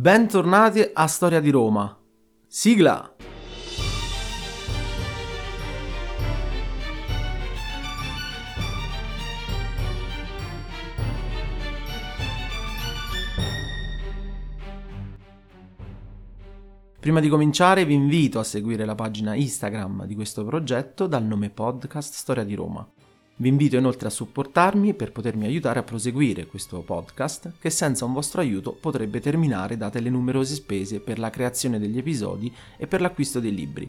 Bentornati a Storia di Roma. Sigla! Prima di cominciare vi invito a seguire la pagina Instagram di questo progetto dal nome podcast Storia di Roma. Vi invito inoltre a supportarmi per potermi aiutare a proseguire questo podcast che senza un vostro aiuto potrebbe terminare date le numerose spese per la creazione degli episodi e per l'acquisto dei libri.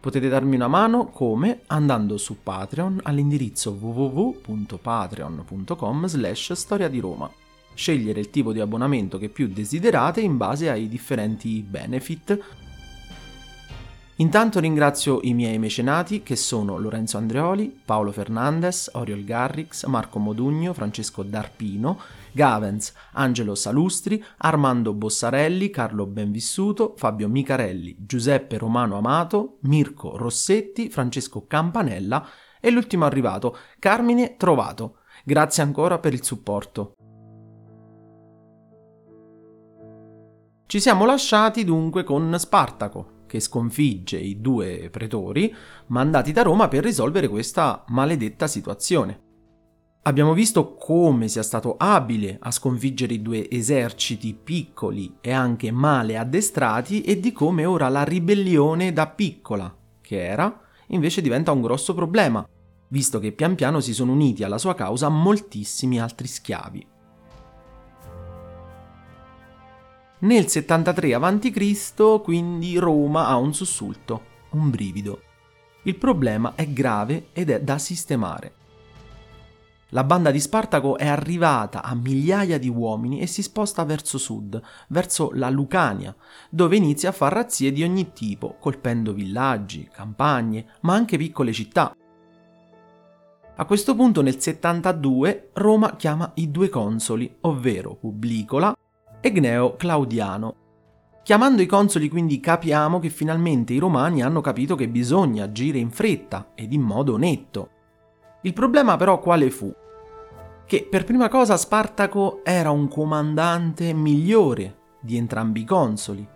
Potete darmi una mano come andando su Patreon all'indirizzo www.patreon.com slash storia di Roma. Scegliere il tipo di abbonamento che più desiderate in base ai differenti benefit Intanto ringrazio i miei mecenati che sono Lorenzo Andreoli, Paolo Fernandez, Oriol Garrix, Marco Modugno, Francesco Darpino, Gavens, Angelo Salustri, Armando Bossarelli, Carlo Benvissuto, Fabio Micarelli, Giuseppe Romano Amato, Mirko Rossetti, Francesco Campanella e l'ultimo arrivato, Carmine Trovato. Grazie ancora per il supporto. Ci siamo lasciati dunque con Spartaco, che sconfigge i due pretori mandati da Roma per risolvere questa maledetta situazione. Abbiamo visto come sia stato abile a sconfiggere i due eserciti piccoli e anche male addestrati e di come ora la ribellione da piccola, che era, invece diventa un grosso problema, visto che pian piano si sono uniti alla sua causa moltissimi altri schiavi. Nel 73 a.C. quindi Roma ha un sussulto, un brivido. Il problema è grave ed è da sistemare. La banda di Spartaco è arrivata a migliaia di uomini e si sposta verso sud, verso la Lucania, dove inizia a far razzie di ogni tipo, colpendo villaggi, campagne, ma anche piccole città. A questo punto nel 72 Roma chiama i due consoli, ovvero Publicola e Gneo Claudiano. Chiamando i consoli quindi capiamo che finalmente i romani hanno capito che bisogna agire in fretta ed in modo netto. Il problema però quale fu? Che per prima cosa Spartaco era un comandante migliore di entrambi i consoli.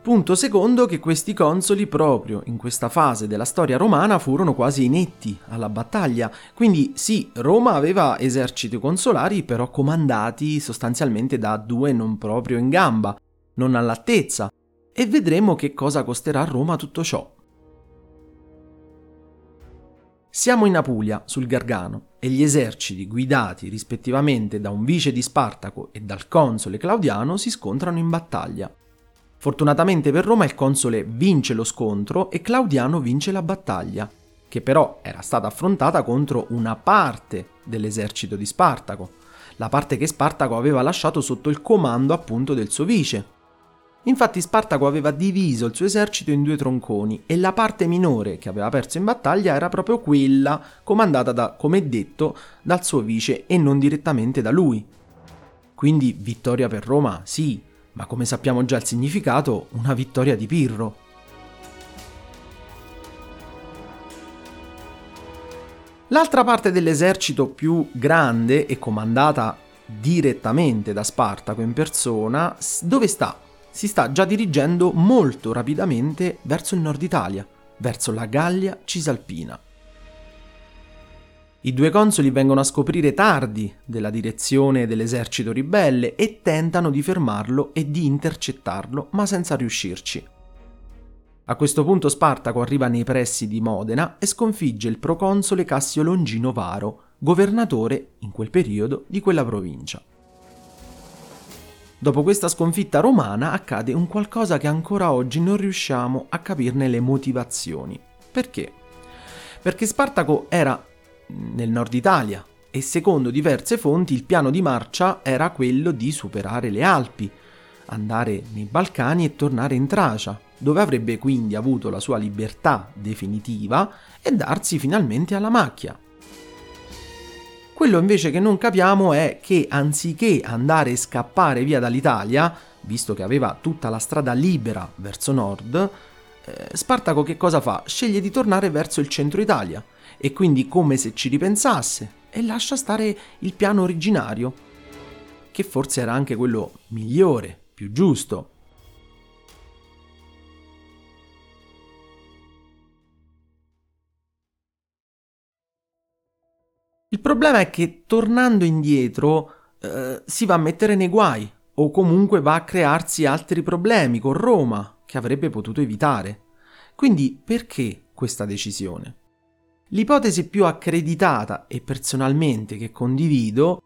Punto secondo che questi consoli proprio in questa fase della storia romana furono quasi inetti alla battaglia, quindi sì, Roma aveva eserciti consolari però comandati sostanzialmente da due non proprio in gamba, non all'altezza, e vedremo che cosa costerà a Roma tutto ciò. Siamo in Apulia, sul Gargano, e gli eserciti guidati rispettivamente da un vice di Spartaco e dal console Claudiano si scontrano in battaglia. Fortunatamente per Roma il console vince lo scontro e Claudiano vince la battaglia, che però era stata affrontata contro una parte dell'esercito di Spartaco, la parte che Spartaco aveva lasciato sotto il comando appunto del suo vice. Infatti Spartaco aveva diviso il suo esercito in due tronconi e la parte minore che aveva perso in battaglia era proprio quella comandata da, come detto, dal suo vice e non direttamente da lui. Quindi vittoria per Roma, sì, ma come sappiamo già il significato, una vittoria di Pirro. L'altra parte dell'esercito più grande e comandata direttamente da Spartaco in persona, dove sta? Si sta già dirigendo molto rapidamente verso il nord Italia, verso la Gallia Cisalpina. I due consoli vengono a scoprire tardi della direzione dell'esercito ribelle e tentano di fermarlo e di intercettarlo, ma senza riuscirci. A questo punto Spartaco arriva nei pressi di Modena e sconfigge il proconsole Cassio Longino Varo, governatore in quel periodo di quella provincia. Dopo questa sconfitta romana accade un qualcosa che ancora oggi non riusciamo a capirne le motivazioni. Perché? Perché Spartaco era nel nord Italia e secondo diverse fonti il piano di marcia era quello di superare le Alpi, andare nei Balcani e tornare in Tracia, dove avrebbe quindi avuto la sua libertà definitiva e darsi finalmente alla macchia. Quello invece che non capiamo è che anziché andare e scappare via dall'Italia, visto che aveva tutta la strada libera verso nord, eh, Spartaco che cosa fa? Sceglie di tornare verso il centro Italia e quindi come se ci ripensasse e lascia stare il piano originario, che forse era anche quello migliore, più giusto. Il problema è che tornando indietro eh, si va a mettere nei guai o comunque va a crearsi altri problemi con Roma, che avrebbe potuto evitare. Quindi perché questa decisione? L'ipotesi più accreditata e personalmente che condivido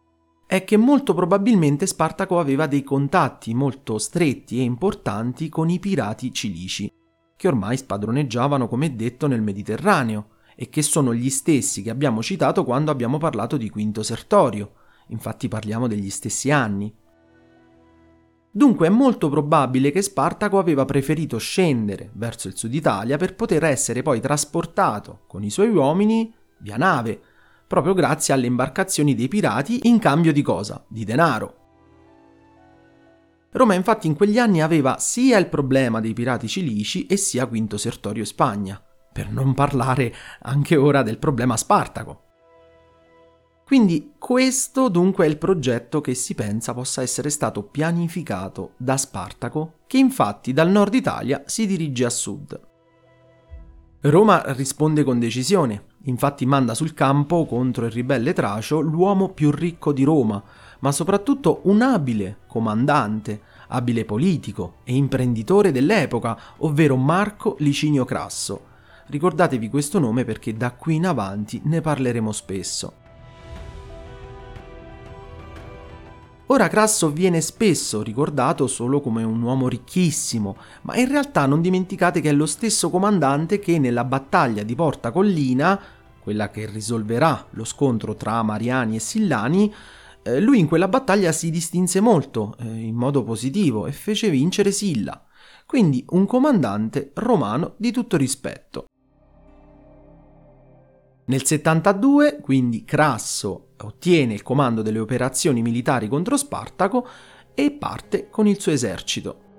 è che molto probabilmente Spartaco aveva dei contatti molto stretti e importanti con i pirati cilici, che ormai spadroneggiavano, come detto, nel Mediterraneo e che sono gli stessi che abbiamo citato quando abbiamo parlato di Quinto Sertorio. Infatti parliamo degli stessi anni. Dunque è molto probabile che Spartaco aveva preferito scendere verso il sud Italia per poter essere poi trasportato con i suoi uomini via nave, proprio grazie alle imbarcazioni dei pirati in cambio di cosa? Di denaro. Roma infatti in quegli anni aveva sia il problema dei pirati cilici e sia Quinto Sertorio Spagna, per non parlare anche ora del problema Spartaco. Quindi questo dunque è il progetto che si pensa possa essere stato pianificato da Spartaco, che infatti dal nord Italia si dirige a sud. Roma risponde con decisione, infatti manda sul campo contro il ribelle Tracio l'uomo più ricco di Roma, ma soprattutto un abile comandante, abile politico e imprenditore dell'epoca, ovvero Marco Licinio Crasso. Ricordatevi questo nome perché da qui in avanti ne parleremo spesso. Ora Crasso viene spesso ricordato solo come un uomo ricchissimo, ma in realtà non dimenticate che è lo stesso comandante che nella battaglia di Porta Collina, quella che risolverà lo scontro tra Mariani e Sillani, eh, lui in quella battaglia si distinse molto, eh, in modo positivo, e fece vincere Silla. Quindi un comandante romano di tutto rispetto. Nel 72, quindi, Crasso ottiene il comando delle operazioni militari contro Spartaco e parte con il suo esercito.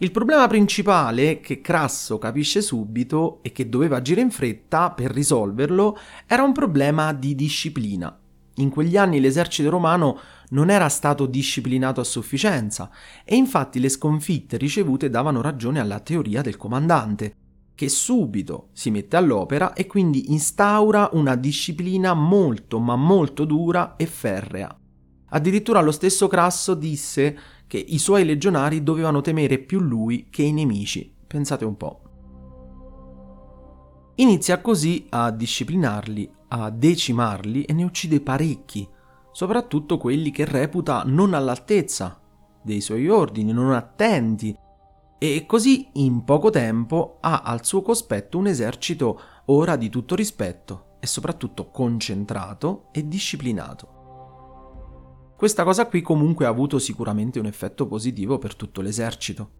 Il problema principale che Crasso capisce subito e che doveva agire in fretta per risolverlo era un problema di disciplina. In quegli anni l'esercito romano non era stato disciplinato a sufficienza e infatti le sconfitte ricevute davano ragione alla teoria del comandante, che subito si mette all'opera e quindi instaura una disciplina molto ma molto dura e ferrea. Addirittura lo stesso Crasso disse che i suoi legionari dovevano temere più lui che i nemici. Pensate un po'. Inizia così a disciplinarli, a decimarli e ne uccide parecchi, soprattutto quelli che reputa non all'altezza dei suoi ordini, non attenti, e così in poco tempo ha al suo cospetto un esercito ora di tutto rispetto e soprattutto concentrato e disciplinato. Questa cosa qui comunque ha avuto sicuramente un effetto positivo per tutto l'esercito.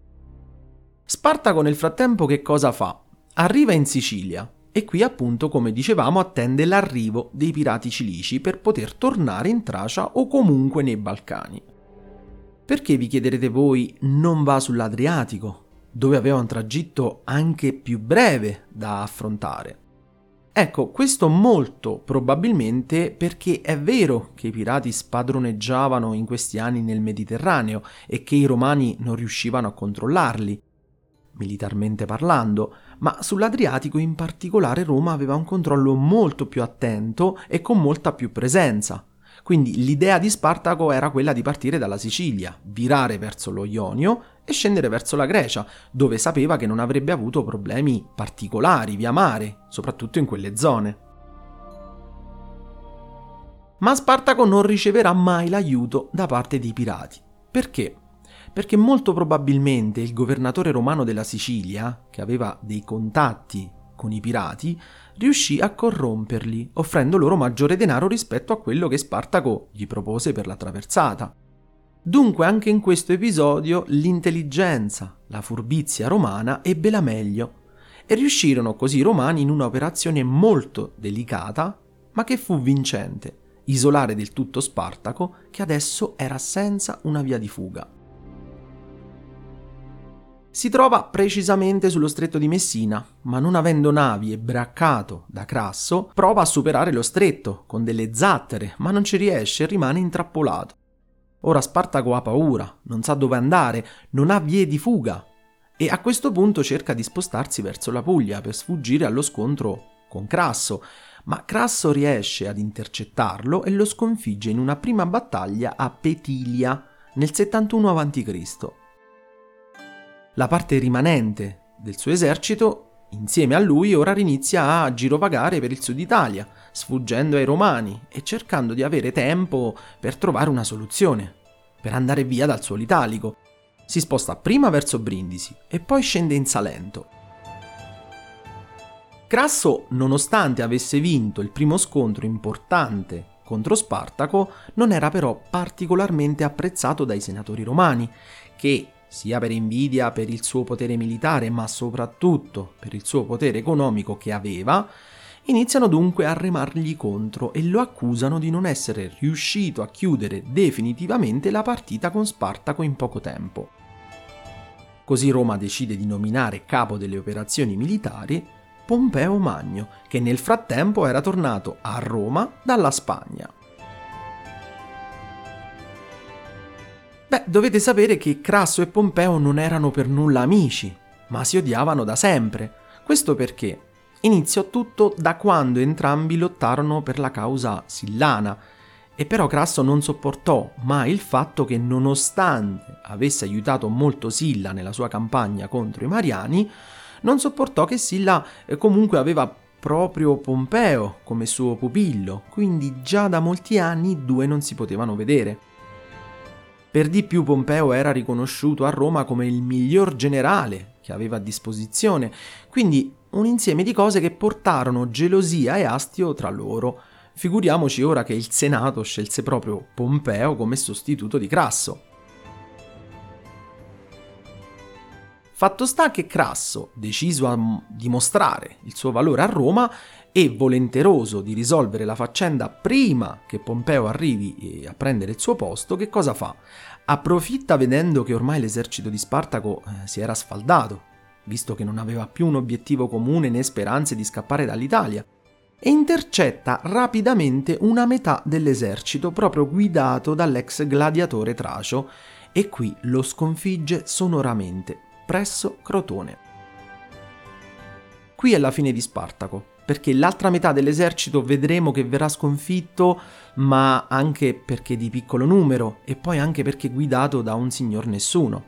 Spartaco nel frattempo che cosa fa? Arriva in Sicilia e qui appunto, come dicevamo, attende l'arrivo dei pirati cilici per poter tornare in Tracia o comunque nei Balcani. Perché vi chiederete voi non va sull'Adriatico, dove aveva un tragitto anche più breve da affrontare? Ecco, questo molto probabilmente perché è vero che i pirati spadroneggiavano in questi anni nel Mediterraneo e che i romani non riuscivano a controllarli, militarmente parlando, ma sull'Adriatico in particolare Roma aveva un controllo molto più attento e con molta più presenza. Quindi l'idea di Spartaco era quella di partire dalla Sicilia, virare verso lo Ionio e scendere verso la Grecia, dove sapeva che non avrebbe avuto problemi particolari via mare, soprattutto in quelle zone. Ma Spartaco non riceverà mai l'aiuto da parte dei pirati. Perché? perché molto probabilmente il governatore romano della Sicilia, che aveva dei contatti con i pirati, riuscì a corromperli, offrendo loro maggiore denaro rispetto a quello che Spartaco gli propose per la traversata. Dunque anche in questo episodio l'intelligenza, la furbizia romana ebbe la meglio e riuscirono così i romani in un'operazione molto delicata, ma che fu vincente, isolare del tutto Spartaco che adesso era senza una via di fuga. Si trova precisamente sullo stretto di Messina, ma non avendo navi e braccato da Crasso, prova a superare lo stretto con delle zattere, ma non ci riesce e rimane intrappolato. Ora Spartaco ha paura, non sa dove andare, non ha vie di fuga e a questo punto cerca di spostarsi verso la Puglia per sfuggire allo scontro con Crasso, ma Crasso riesce ad intercettarlo e lo sconfigge in una prima battaglia a Petilia nel 71 a.C. La parte rimanente del suo esercito insieme a lui ora inizia a girovagare per il sud Italia, sfuggendo ai romani e cercando di avere tempo per trovare una soluzione, per andare via dal suolo italico. Si sposta prima verso Brindisi e poi scende in Salento. Crasso, nonostante avesse vinto il primo scontro importante contro Spartaco, non era però particolarmente apprezzato dai senatori romani, che, sia per invidia per il suo potere militare, ma soprattutto per il suo potere economico che aveva, iniziano dunque a remargli contro e lo accusano di non essere riuscito a chiudere definitivamente la partita con Spartaco in poco tempo. Così Roma decide di nominare capo delle operazioni militari Pompeo Magno, che nel frattempo era tornato a Roma dalla Spagna. Beh, dovete sapere che Crasso e Pompeo non erano per nulla amici, ma si odiavano da sempre. Questo perché iniziò tutto da quando entrambi lottarono per la causa sillana, e però Crasso non sopportò mai il fatto che nonostante avesse aiutato molto Silla nella sua campagna contro i Mariani, non sopportò che Silla eh, comunque aveva proprio Pompeo come suo pupillo, quindi già da molti anni i due non si potevano vedere. Per di più Pompeo era riconosciuto a Roma come il miglior generale che aveva a disposizione, quindi un insieme di cose che portarono gelosia e astio tra loro. Figuriamoci ora che il Senato scelse proprio Pompeo come sostituto di Crasso. Fatto sta che Crasso, deciso a dimostrare il suo valore a Roma e volenteroso di risolvere la faccenda prima che Pompeo arrivi a prendere il suo posto, che cosa fa? Approfitta vedendo che ormai l'esercito di Spartaco eh, si era sfaldato, visto che non aveva più un obiettivo comune né speranze di scappare dall'Italia, e intercetta rapidamente una metà dell'esercito proprio guidato dall'ex gladiatore Tracio e qui lo sconfigge sonoramente presso Crotone. Qui è la fine di Spartaco, perché l'altra metà dell'esercito vedremo che verrà sconfitto, ma anche perché di piccolo numero e poi anche perché guidato da un signor nessuno.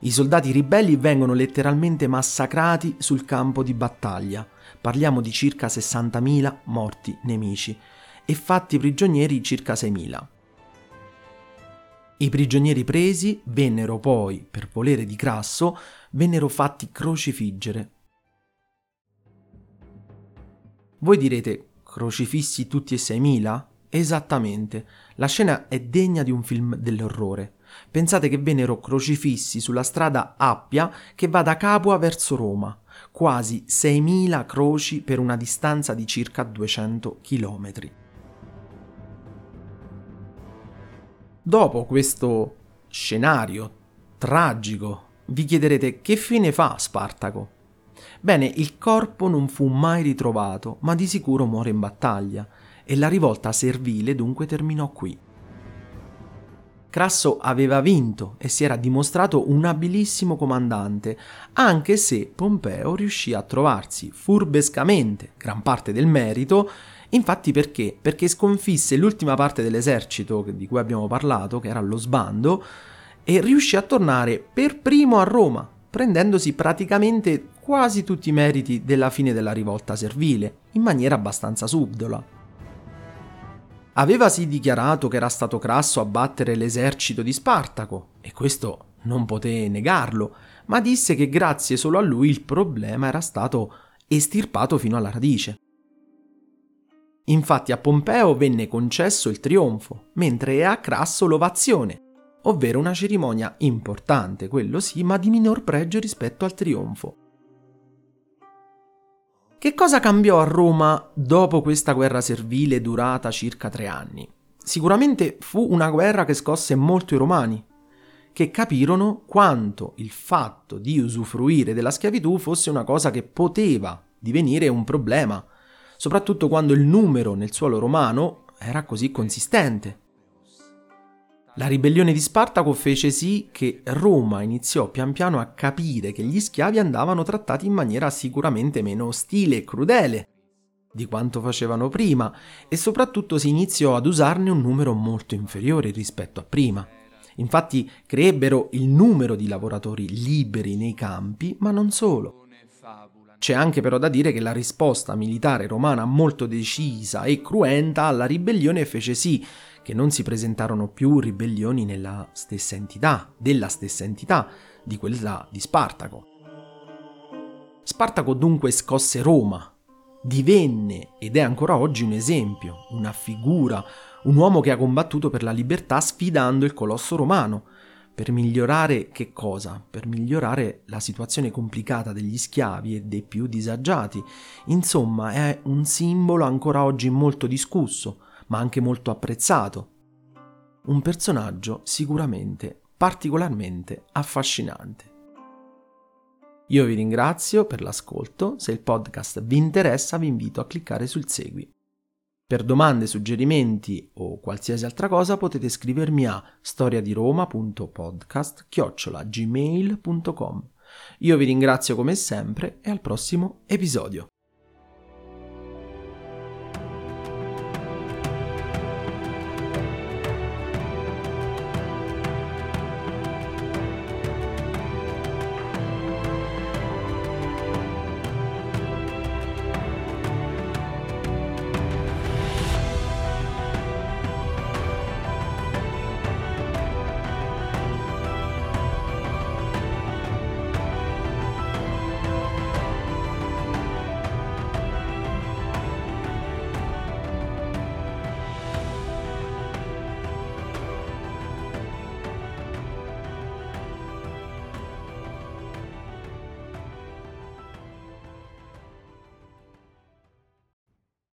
I soldati ribelli vengono letteralmente massacrati sul campo di battaglia. Parliamo di circa 60.000 morti nemici e fatti prigionieri circa 6.000. I prigionieri presi vennero poi, per volere di Crasso, vennero fatti crocifiggere. Voi direte, crocifissi tutti e seimila? Esattamente, la scena è degna di un film dell'orrore. Pensate che vennero crocifissi sulla strada Appia che va da Capua verso Roma, quasi 6.000 croci per una distanza di circa 200 chilometri. Dopo questo scenario tragico, vi chiederete che fine fa Spartaco? Bene, il corpo non fu mai ritrovato, ma di sicuro muore in battaglia, e la rivolta servile dunque terminò qui. Crasso aveva vinto e si era dimostrato un abilissimo comandante, anche se Pompeo riuscì a trovarsi furbescamente gran parte del merito Infatti perché? Perché sconfisse l'ultima parte dell'esercito di cui abbiamo parlato, che era lo sbando, e riuscì a tornare per primo a Roma, prendendosi praticamente quasi tutti i meriti della fine della rivolta servile, in maniera abbastanza subdola. Aveva sì dichiarato che era stato Crasso a battere l'esercito di Spartaco, e questo non poté negarlo, ma disse che grazie solo a lui il problema era stato estirpato fino alla radice. Infatti a Pompeo venne concesso il trionfo, mentre a Crasso l'ovazione, ovvero una cerimonia importante, quello sì, ma di minor pregio rispetto al trionfo. Che cosa cambiò a Roma dopo questa guerra servile durata circa tre anni? Sicuramente fu una guerra che scosse molto i romani, che capirono quanto il fatto di usufruire della schiavitù fosse una cosa che poteva divenire un problema soprattutto quando il numero nel suolo romano era così consistente. La ribellione di Spartaco fece sì che Roma iniziò pian piano a capire che gli schiavi andavano trattati in maniera sicuramente meno ostile e crudele. di quanto facevano prima e soprattutto si iniziò ad usarne un numero molto inferiore rispetto a prima. Infatti creebbero il numero di lavoratori liberi nei campi, ma non solo. C'è anche però da dire che la risposta militare romana molto decisa e cruenta alla ribellione fece sì che non si presentarono più ribellioni nella stessa entità, della stessa entità di quella di Spartaco. Spartaco dunque scosse Roma, divenne ed è ancora oggi un esempio, una figura, un uomo che ha combattuto per la libertà sfidando il colosso romano. Per migliorare che cosa? Per migliorare la situazione complicata degli schiavi e dei più disagiati. Insomma, è un simbolo ancora oggi molto discusso, ma anche molto apprezzato. Un personaggio sicuramente particolarmente affascinante. Io vi ringrazio per l'ascolto, se il podcast vi interessa vi invito a cliccare sul segui. Per domande, suggerimenti o qualsiasi altra cosa potete scrivermi a storiadiroma.podcast@gmail.com. Io vi ringrazio come sempre e al prossimo episodio.